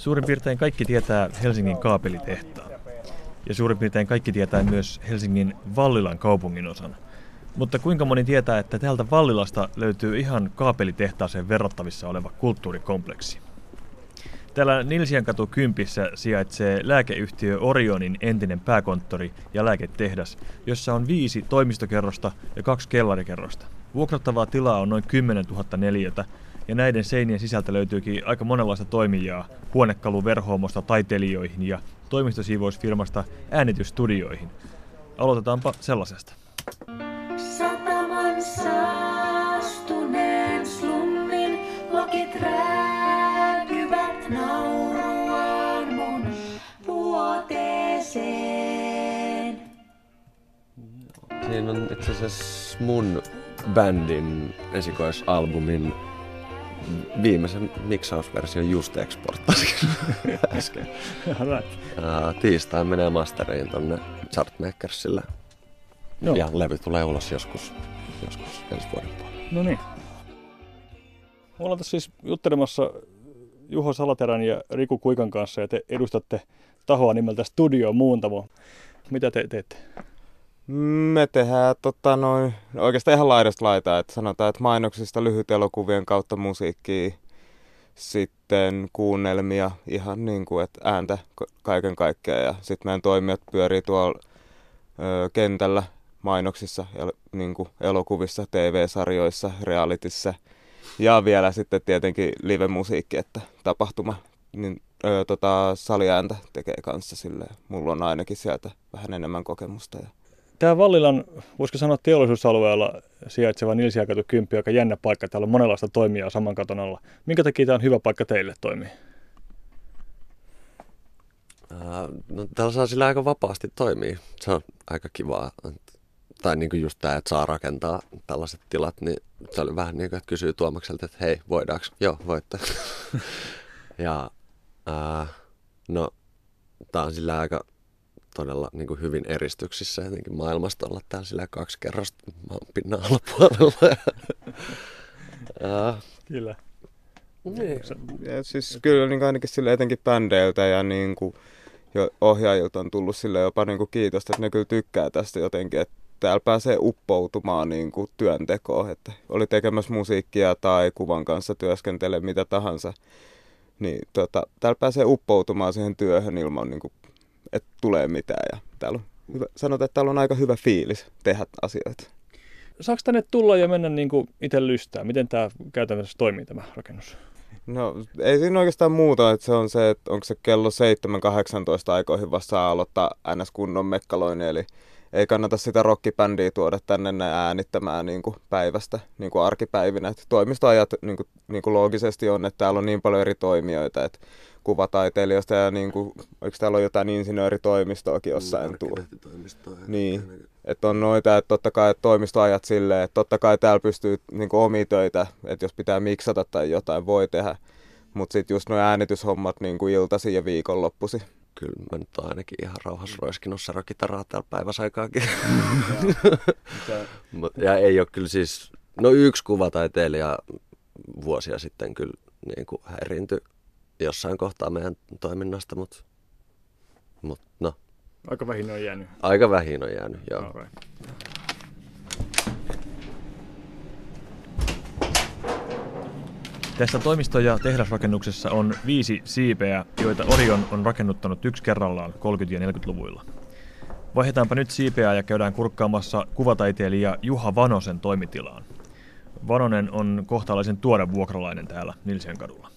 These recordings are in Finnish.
Suurin piirtein kaikki tietää Helsingin kaapelitehtaan. Ja suurin piirtein kaikki tietää myös Helsingin Vallilan kaupungin osan. Mutta kuinka moni tietää, että täältä Vallilasta löytyy ihan kaapelitehtaaseen verrattavissa oleva kulttuurikompleksi? Täällä Nilsiankatu kympissä sijaitsee lääkeyhtiö Orionin entinen pääkonttori ja lääketehdas, jossa on viisi toimistokerrosta ja kaksi kellarikerrosta. Vuokrattavaa tilaa on noin 10 000 neliötä, ja näiden seinien sisältä löytyykin aika monenlaista toimijaa, huonekaluverhoomosta taiteilijoihin ja toimistosiivousfirmasta äänitysstudioihin. Aloitetaanpa sellaisesta. Sataman saastuneen slummin lokit rääkyvät nauruaan mun vuoteeseen. Siinä on itse asiassa mun bändin esikoisalbumin viimeisen miksausversion just exporttasin äsken. right. tiistain menee masteriin tonne Chartmakersille. Joo. Ja levy tulee ulos joskus, joskus ensi vuoden puolella. No niin. Me ollaan tässä siis juttelemassa Juho Salaterän ja Riku Kuikan kanssa ja te edustatte tahoa nimeltä Studio Muuntamo. Mitä te teette? Me tehdään tota, noin, oikeastaan ihan laidasta laitaa, että sanotaan, että mainoksista lyhyt elokuvien kautta musiikkia, sitten kuunnelmia, ihan niin kuin, että ääntä kaiken kaikkiaan. Ja sitten meidän toimijat pyörii tuolla ö, kentällä mainoksissa, el, niin kuin elokuvissa, TV-sarjoissa, realitissa ja vielä sitten tietenkin live-musiikki, että tapahtuma, niin ö, tota, saliääntä tekee kanssa silleen. Mulla on ainakin sieltä vähän enemmän kokemusta. Ja Tämä Vallilan, voisiko sanoa teollisuusalueella sijaitseva Nilsiakatu 10, aika jännä paikka. Täällä on monenlaista toimijaa saman katon alla. Minkä takia tämä on hyvä paikka teille toimia? no, täällä saa sillä aika vapaasti toimia. Se on aika kivaa. Tai niin kuin just tämä, että saa rakentaa tällaiset tilat, niin se oli vähän niin kuin, että kysyy Tuomakselta, että hei, voidaanko? Joo, voitte. ja ää, no, tämä on sillä aika todella niin kuin hyvin eristyksissä jotenkin maailmasta olla täällä sillä kaksi kerrosta maan pinnan alapuolella. Kyllä. Niin. Ja siis kyllä niin ainakin sille etenkin bändeiltä ja niin kuin, jo ohjaajilta on tullut sille jopa niin kuin kiitosta, että ne kyllä tykkää tästä jotenkin, että täällä pääsee uppoutumaan niin kuin työntekoon, että oli tekemässä musiikkia tai kuvan kanssa työskentelee mitä tahansa, niin tota, täällä pääsee uppoutumaan siihen työhön ilman niin kuin että tulee mitään. Ja täällä on hyvä, sanotaan, että täällä on aika hyvä fiilis tehdä asioita. Saako tänne tulla ja mennä niin kuin itse lystää? Miten tämä käytännössä toimii tämä rakennus? No ei siinä oikeastaan muuta, että se on se, että onko se kello 7-18 aikoihin vasta aloittaa ns. kunnon mekkaloini, eli ei kannata sitä rockibändiä tuoda tänne äänittämään niin kuin päivästä niin kuin arkipäivinä. Et toimistoajat niin kuin, niin kuin loogisesti on, että täällä on niin paljon eri toimijoita, että kuvataiteilijoista ja niin kuin, oliko täällä on jotain insinööritoimistoakin jossain tuo. Niin, että on noita, että totta kai että toimistoajat silleen, että totta kai täällä pystyy niin kuin omia töitä, että jos pitää miksata tai jotain voi tehdä. Mutta sitten just nuo äänityshommat niin kuin iltasi ja viikonloppusi. Kyllä mä nyt oon ainakin ihan rauhassa roiskinut sarokitaraa täällä päiväsaikaakin. ja ei ole kyllä siis, no yksi kuvataiteilija vuosia sitten kyllä niin kuin häiriintyi jossain kohtaa meidän toiminnasta, mutta mut, no. Aika vähin on jäänyt. Aika vähin on jäänyt, joo. Okay. Tässä toimisto- ja tehdasrakennuksessa on viisi siipeä, joita Orion on rakennuttanut yksi kerrallaan 30- ja 40-luvuilla. Vaihdetaanpa nyt siipeä ja käydään kurkkaamassa kuvataiteilija Juha Vanosen toimitilaan. Vanonen on kohtalaisen tuore vuokralainen täällä Nilsien kadulla.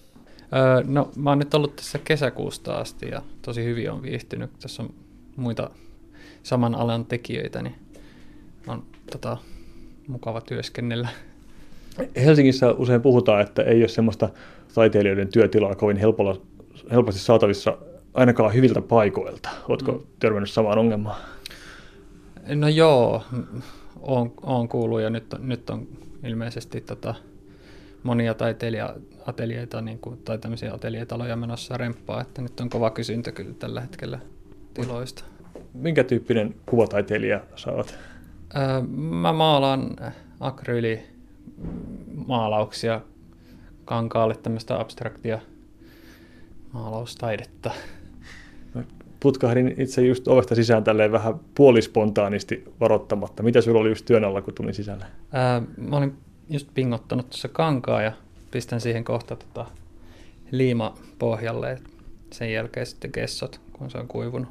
Öö, no mä oon nyt ollut tässä kesäkuusta asti ja tosi hyvin on viihtynyt. Tässä on muita saman alan tekijöitä, niin on tota, mukava työskennellä. Helsingissä usein puhutaan, että ei ole semmoista taiteilijoiden työtilaa kovin helpolla, helposti saatavissa ainakaan hyviltä paikoilta. Oletko mm. törmännyt samaan ongelmaan? No joo, on, on kuullut ja nyt, nyt on ilmeisesti tota, monia taiteilija-ateljeita niin kuin, tai tämmöisiä ateljeetaloja menossa remppaa, että nyt on kova kysyntä kyllä tällä hetkellä tiloista. Minkä tyyppinen kuvataiteilija saat? Öö, mä maalaan akryyli maalauksia kankaalle, tämmöistä abstraktia maalaustaidetta. Putkahdin itse just ovesta sisään tälleen vähän puolispontaanisti varoittamatta. Mitä sulla oli just työn alla, kun tulin sisälle? Ää, mä olin just pingottanut tuossa kankaa ja pistän siihen kohta tota liima pohjalle. Sen jälkeen sitten kessot, kun se on kuivunut.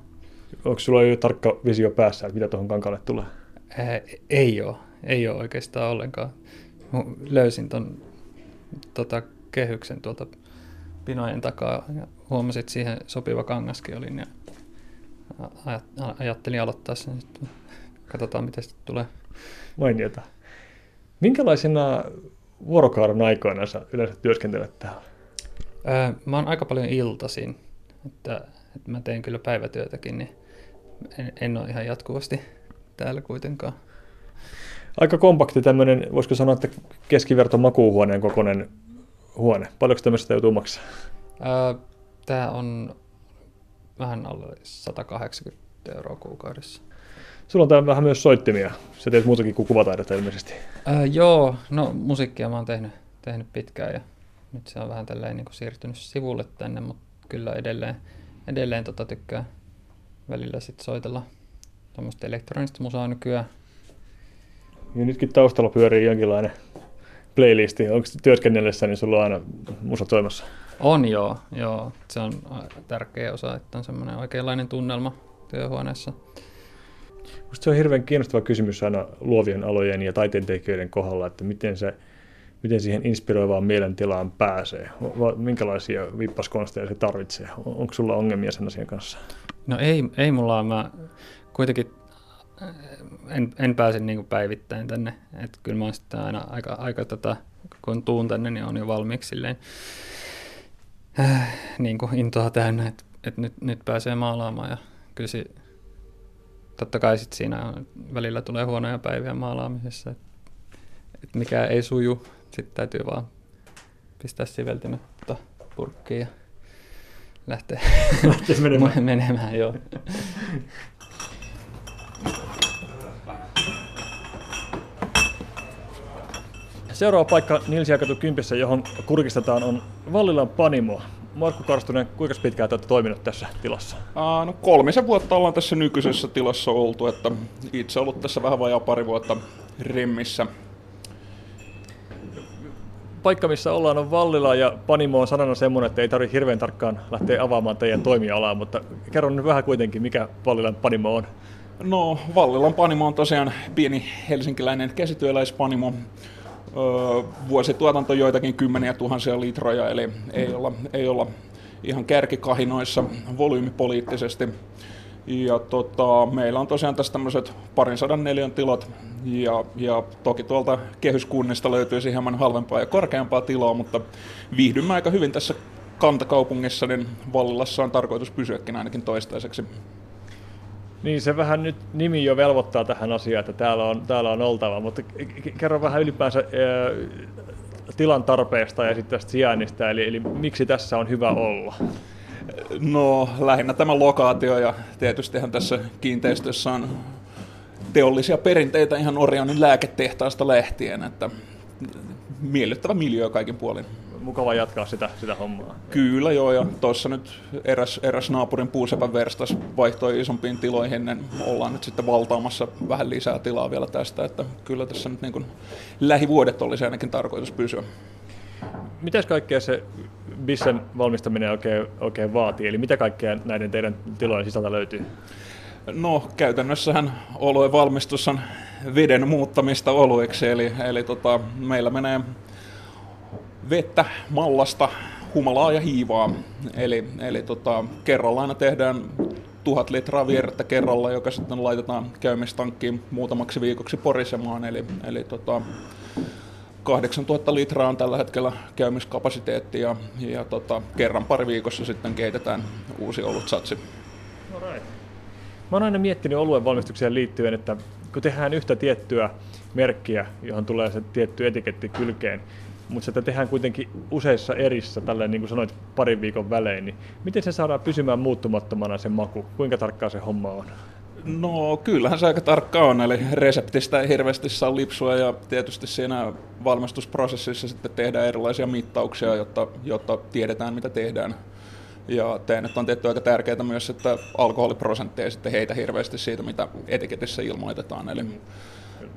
Onko sulla jo tarkka visio päässä, että mitä tuohon kankaalle tulee? Ää, ei ole. Ei ole oikeastaan ollenkaan. Löysin ton tota, kehyksen tuolta pinojen takaa ja huomasin, että siihen sopiva kangaskin oli. Ja ajattelin aloittaa sen sitten. Katsotaan, miten se tulee. Mainiota. Minkälaisena vuorokauden aikoina sä yleensä työskentelet täällä? Öö, mä oon aika paljon iltasin, että, että mä teen kyllä päivätyötäkin, niin en, en ole ihan jatkuvasti täällä kuitenkaan. Aika kompakti tämmöinen, voisiko sanoa, että keskiverto makuuhuoneen kokoinen huone. Paljonko tämmöistä joutuu maksaa? Tämä on vähän alle 180 euroa kuukaudessa. Sulla on täällä vähän myös soittimia. Sä teet muutakin kuin kuvataidetta ilmeisesti. Öö, joo, no musiikkia mä oon tehnyt, tehnyt pitkään ja nyt se on vähän tälleen niin kuin siirtynyt sivulle tänne, mutta kyllä edelleen, edelleen tota tykkää välillä sit soitella tuommoista elektronista musaa nykyään. Ja nytkin taustalla pyörii jonkinlainen playlisti. Onko työskennellessä, niin sulla on aina musa toimassa? On joo, joo. Se on tärkeä osa, että on semmoinen oikeanlainen tunnelma työhuoneessa. Musta se on hirveän kiinnostava kysymys aina luovien alojen ja taiteentekijöiden kohdalla, että miten, se, miten siihen inspiroivaan mielentilaan pääsee. Minkälaisia vippaskonsteja se tarvitsee? Onko sulla ongelmia sen asian kanssa? No ei, ei mulla ole. Mä kuitenkin en, en pääse niin päivittäin tänne. Et kyllä mä oon sitten aina aika, aika tota, kun tuun tänne, niin on jo valmiiksi silleen, äh, niin kuin intoa täynnä, että et nyt, nyt pääsee maalaamaan ja kyllä se, totta kai sit siinä on, välillä tulee huonoja päiviä maalaamisessa, että et mikä ei suju, sitten täytyy vaan pistää siveltimet purkkiin ja lähteä, lähteä menemään. menemään joo. Seuraava paikka Nilsiakatu Kympissä, johon kurkistetaan, on Vallilan Panimo. Markku Karstunen, kuinka pitkään olette toiminut tässä tilassa? Aa, no kolmisen vuotta ollaan tässä nykyisessä tilassa oltu, että itse ollut tässä vähän vajaa pari vuotta remmissä. Paikka, missä ollaan, on Vallila ja Panimo on sanana semmoinen, että ei tarvitse hirveän tarkkaan lähteä avaamaan teidän toimialaa, mutta kerro nyt vähän kuitenkin, mikä Vallilan Panimo on. No, Vallilan Panimo on tosiaan pieni helsinkiläinen käsityöläispanimo, vuosituotanto joitakin kymmeniä tuhansia litroja, eli ei olla, ei olla ihan kärkikahinoissa volyymipoliittisesti. Ja tota, meillä on tosiaan tässä tämmöiset parin sadan neliön tilat, ja, ja toki tuolta kehyskunnista löytyisi hieman halvempaa ja korkeampaa tilaa, mutta viihdymme aika hyvin tässä kantakaupungissa, niin Vallilassa on tarkoitus pysyäkin ainakin toistaiseksi. Niin, se vähän nyt nimi jo velvoittaa tähän asiaan, että täällä on, täällä on oltava, mutta kerro vähän ylipäänsä ää, tilan tarpeesta ja sitten tästä sijainnista, eli, eli miksi tässä on hyvä olla? No lähinnä tämä lokaatio ja tietystihän tässä kiinteistössä on teollisia perinteitä ihan Orionin lääketehtaasta lähtien, että miellyttävä miljö kaikin puolin mukava jatkaa sitä, sitä hommaa. Kyllä joo, ja tuossa nyt eräs, eräs naapurin puusepän verstas vaihtoi isompiin tiloihin, niin ollaan nyt sitten valtaamassa vähän lisää tilaa vielä tästä, että kyllä tässä nyt niin kuin lähivuodet olisi ainakin tarkoitus pysyä. Mitäs kaikkea se bissen valmistaminen oikein, oikein vaatii, eli mitä kaikkea näiden teidän tilojen sisältä löytyy? No käytännössähän oluen valmistus on veden muuttamista olueksi, eli, eli tota, meillä menee vettä, mallasta, humalaa ja hiivaa. Eli, eli tota, kerralla aina tehdään tuhat litraa vierettä kerralla, joka sitten laitetaan käymistankkiin muutamaksi viikoksi porisemaan. Eli, eli tota, 8000 litraa on tällä hetkellä käymiskapasiteetti ja, ja tota, kerran pari viikossa sitten keitetään uusi olutsatsi. Right. Mä oon aina miettinyt oluen valmistukseen liittyen, että kun tehdään yhtä tiettyä merkkiä, johon tulee se tietty etiketti kylkeen, mutta sitä tehdään kuitenkin useissa erissä, tälleen niin kuin sanoit, parin viikon välein, niin miten se saadaan pysymään muuttumattomana se maku? Kuinka tarkkaa se homma on? No kyllähän se aika tarkka on, eli reseptistä ei hirveästi saa lipsua ja tietysti siinä valmistusprosessissa sitten tehdään erilaisia mittauksia, jotta, jotta tiedetään mitä tehdään. Ja tämä nyt on tietty aika tärkeää myös, että alkoholiprosentti ei sitten heitä hirveästi siitä, mitä etiketissä ilmoitetaan. Eli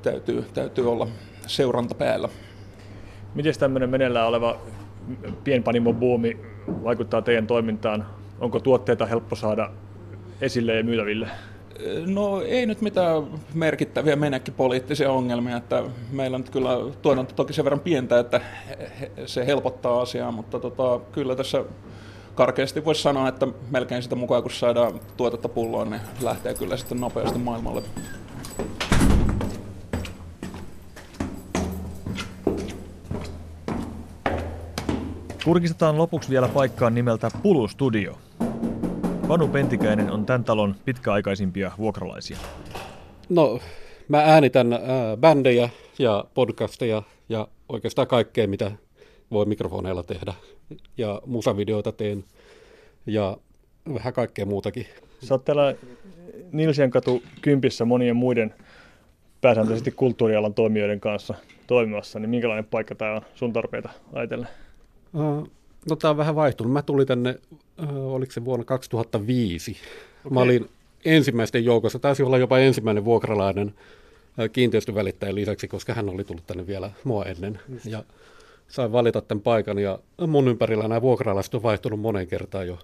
täytyy, täytyy olla seuranta päällä. Miten tämmöinen meneillään oleva pienpanimo-buumi vaikuttaa teidän toimintaan? Onko tuotteita helppo saada esille ja myytäville? No ei nyt mitään merkittäviä poliittisia ongelmia, että meillä nyt kyllä tuotanto toki sen verran pientä, että se helpottaa asiaa, mutta tota, kyllä tässä karkeasti voisi sanoa, että melkein sitä mukaan kun saadaan tuotetta pulloon, niin lähtee kyllä sitten nopeasti maailmalle. Kurkistetaan lopuksi vielä paikkaan nimeltä Pulu Studio. Panu Pentikäinen on tämän talon pitkäaikaisimpia vuokralaisia. No, mä äänitän äh, bändejä ja podcasteja ja oikeastaan kaikkea, mitä voi mikrofoneilla tehdä. Ja musavideoita teen ja vähän kaikkea muutakin. Sä oot täällä Nilsien katu kympissä monien muiden pääsääntöisesti kulttuurialan toimijoiden kanssa toimimassa, niin minkälainen paikka tämä on sun tarpeita ajatellen? Uh, no tämä on vähän vaihtunut. Mä tulin tänne, uh, oliko se vuonna 2005. Okay. Mä olin ensimmäisten joukossa, taisi olla jopa ensimmäinen vuokralainen uh, kiinteistövälittäjän lisäksi, koska hän oli tullut tänne vielä mua ennen. Just. Ja sain valita tämän paikan ja mun ympärillä nämä vuokralaiset on vaihtunut monen kertaan jo.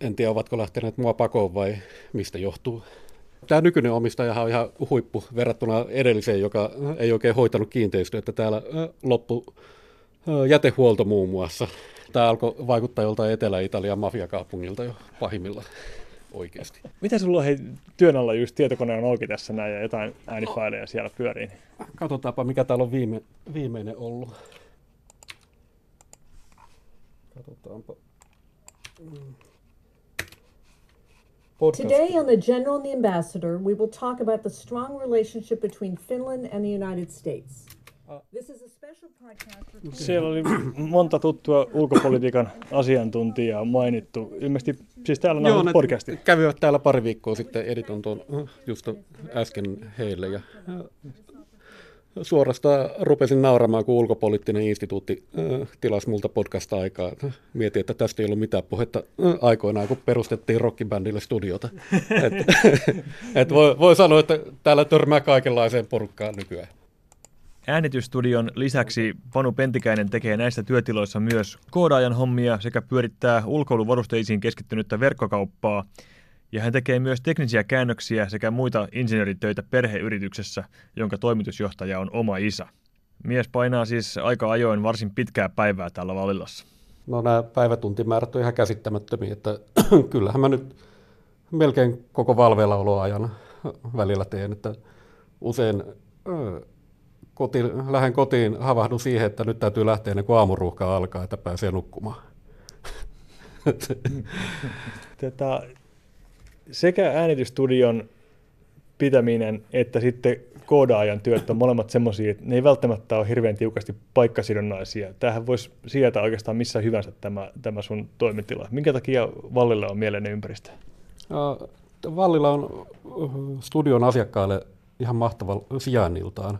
En tiedä, ovatko lähteneet mua pakoon vai mistä johtuu. Tämä nykyinen omistaja on ihan huippu verrattuna edelliseen, joka ei oikein hoitanut kiinteistöä. Että täällä loppu jätehuolto muun muassa. Tämä alkoi vaikuttaa joltain Etelä-Italian mafiakaupungilta jo pahimmilla oikeasti. Mitä sulla hei, työn alla just tietokone on auki tässä näin ja jotain äänifaileja siellä pyörii? Katsotaanpa, mikä täällä on viime, viimeinen ollut. Katsotaanpa. Podcast. Today on The General and the Ambassador, we will talk about the strong relationship between Finland and the United States. Siellä oli monta tuttua ulkopolitiikan asiantuntijaa mainittu. Ilmeisesti siis täällä on podcasti. kävivät täällä pari viikkoa sitten, editon tuon just äsken heille. Ja suorastaan rupesin nauramaan, kun ulkopoliittinen instituutti tilasi multa podcast-aikaa. Mietin, että tästä ei ollut mitään puhetta aikoinaan, kun perustettiin rockibändille studiota. et, et voi, voi sanoa, että täällä törmää kaikenlaiseen porukkaan nykyään. Äänitystudion lisäksi Panu Pentikäinen tekee näissä työtiloissa myös koodaajan hommia sekä pyörittää ulkoiluvarusteisiin keskittynyttä verkkokauppaa. Ja hän tekee myös teknisiä käännöksiä sekä muita insinööritöitä perheyrityksessä, jonka toimitusjohtaja on oma isä. Mies painaa siis aika ajoin varsin pitkää päivää täällä Valilassa. No nämä päivätuntimäärät on ihan käsittämättömiä, että kyllähän mä nyt melkein koko valveilla oloajan välillä teen, että usein koti, lähden kotiin, havahdun siihen, että nyt täytyy lähteä ennen kuin aamuruuhka alkaa, että pääsee nukkumaan. Tätä, sekä äänitystudion pitäminen että sitten koodaajan työt on molemmat semmoisia, että ne ei välttämättä ole hirveän tiukasti paikkasidonnaisia. Tämähän voisi sieltä oikeastaan missä hyvänsä tämä, tämä sun toimitila. Minkä takia Vallilla on mieleinen ympäristö? Vallilla on studion asiakkaille ihan mahtava sijainniltaan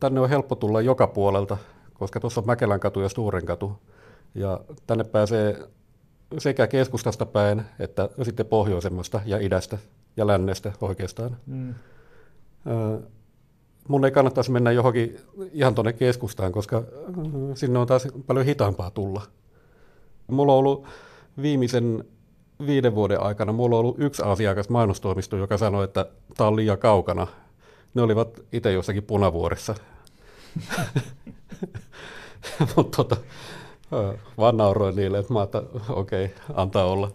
tänne on helppo tulla joka puolelta, koska tuossa on Mäkelän katu ja Sturen katu. Ja tänne pääsee sekä keskustasta päin, että sitten pohjoisemmasta ja idästä ja lännestä oikeastaan. Mm. Mun ei kannattaisi mennä johonkin ihan tuonne keskustaan, koska sinne on taas paljon hitaampaa tulla. Mulla on ollut viimeisen viiden vuoden aikana, mulla on ollut yksi asiakas mainostoimisto, joka sanoi, että tämä on liian kaukana ne olivat itse jossakin punavuoressa. Mutta tota, vaan nauroin niille, että mä okei, okay, antaa olla.